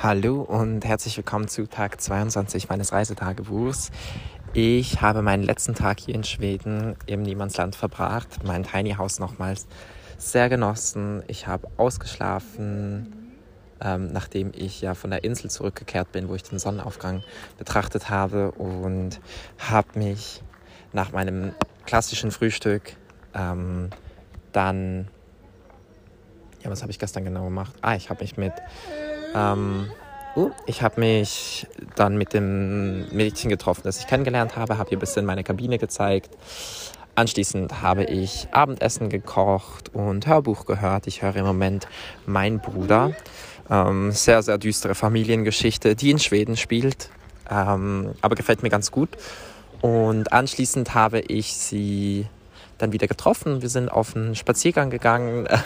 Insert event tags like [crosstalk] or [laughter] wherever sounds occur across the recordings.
Hallo und herzlich willkommen zu Tag 22 meines Reisetagebuchs. Ich habe meinen letzten Tag hier in Schweden im Niemandsland verbracht, mein Tiny House nochmals sehr genossen. Ich habe ausgeschlafen, ähm, nachdem ich ja von der Insel zurückgekehrt bin, wo ich den Sonnenaufgang betrachtet habe und habe mich nach meinem klassischen Frühstück ähm, dann, ja, was habe ich gestern genau gemacht? Ah, ich habe mich mit ähm, uh, ich habe mich dann mit dem Mädchen getroffen, das ich kennengelernt habe, habe ihr ein bisschen meine Kabine gezeigt. Anschließend habe ich Abendessen gekocht und Hörbuch gehört. Ich höre im Moment Mein Bruder. Ähm, sehr, sehr düstere Familiengeschichte, die in Schweden spielt, ähm, aber gefällt mir ganz gut. Und anschließend habe ich sie dann wieder getroffen. Wir sind auf einen Spaziergang gegangen. [laughs]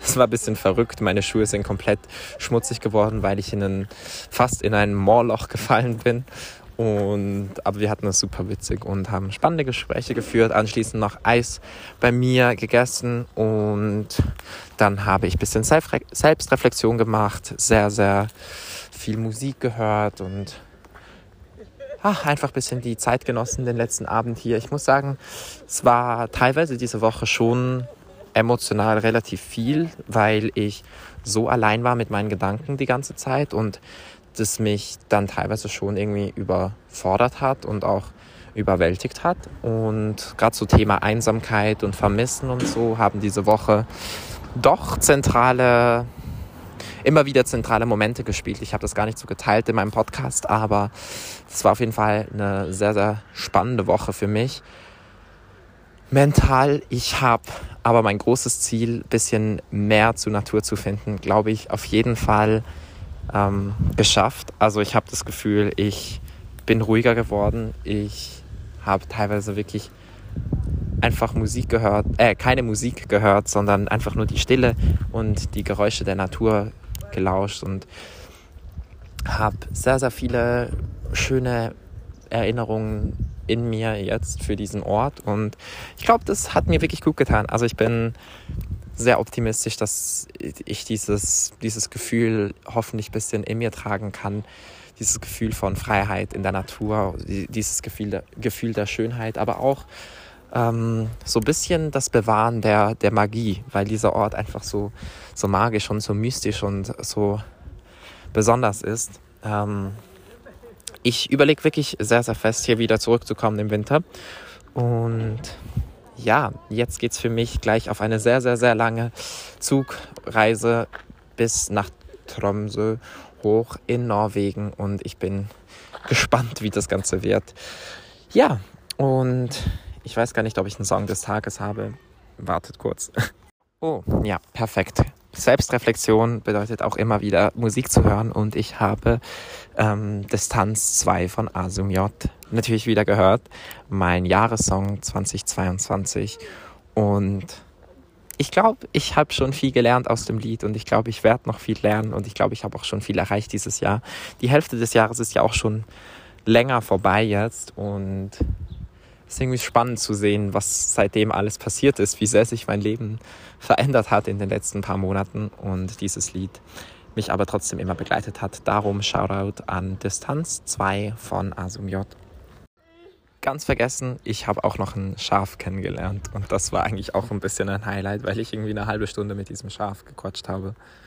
Es war ein bisschen verrückt. Meine Schuhe sind komplett schmutzig geworden, weil ich in einen, fast in ein Moorloch gefallen bin. Und, aber wir hatten es super witzig und haben spannende Gespräche geführt. Anschließend noch Eis bei mir gegessen und dann habe ich ein bisschen Selbstreflexion gemacht, sehr, sehr viel Musik gehört und ach, einfach ein bisschen die Zeit genossen, den letzten Abend hier. Ich muss sagen, es war teilweise diese Woche schon emotional relativ viel, weil ich so allein war mit meinen Gedanken die ganze Zeit und das mich dann teilweise schon irgendwie überfordert hat und auch überwältigt hat. Und gerade so Thema Einsamkeit und Vermissen und so haben diese Woche doch zentrale immer wieder zentrale Momente gespielt. Ich habe das gar nicht so geteilt in meinem Podcast, aber es war auf jeden Fall eine sehr, sehr spannende Woche für mich. Mental, ich habe aber mein großes Ziel, ein bisschen mehr zur Natur zu finden, glaube ich, auf jeden Fall ähm, geschafft. Also ich habe das Gefühl, ich bin ruhiger geworden. Ich habe teilweise wirklich einfach Musik gehört, äh, keine Musik gehört, sondern einfach nur die Stille und die Geräusche der Natur gelauscht und habe sehr, sehr viele schöne Erinnerungen in mir jetzt für diesen Ort und ich glaube, das hat mir wirklich gut getan. Also ich bin sehr optimistisch, dass ich dieses, dieses Gefühl hoffentlich ein bisschen in mir tragen kann. Dieses Gefühl von Freiheit in der Natur, dieses Gefühl der, Gefühl der Schönheit, aber auch ähm, so ein bisschen das Bewahren der, der Magie, weil dieser Ort einfach so, so magisch und so mystisch und so besonders ist. Ähm, ich überlege wirklich sehr, sehr fest, hier wieder zurückzukommen im Winter. Und ja, jetzt geht es für mich gleich auf eine sehr, sehr, sehr lange Zugreise bis nach Tromsø hoch in Norwegen und ich bin gespannt, wie das Ganze wird. Ja, und ich weiß gar nicht, ob ich einen Song des Tages habe. Wartet kurz. [laughs] Oh, ja, perfekt. Selbstreflexion bedeutet auch immer wieder Musik zu hören und ich habe ähm, Distanz 2 von Asum J natürlich wieder gehört. Mein Jahressong 2022 und ich glaube, ich habe schon viel gelernt aus dem Lied und ich glaube, ich werde noch viel lernen und ich glaube, ich habe auch schon viel erreicht dieses Jahr. Die Hälfte des Jahres ist ja auch schon länger vorbei jetzt und es ist irgendwie spannend zu sehen, was seitdem alles passiert ist, wie sehr sich mein Leben verändert hat in den letzten paar Monaten und dieses Lied mich aber trotzdem immer begleitet hat. Darum Shoutout an Distanz 2 von Asum J. Ganz vergessen, ich habe auch noch ein Schaf kennengelernt und das war eigentlich auch ein bisschen ein Highlight, weil ich irgendwie eine halbe Stunde mit diesem Schaf gequatscht habe.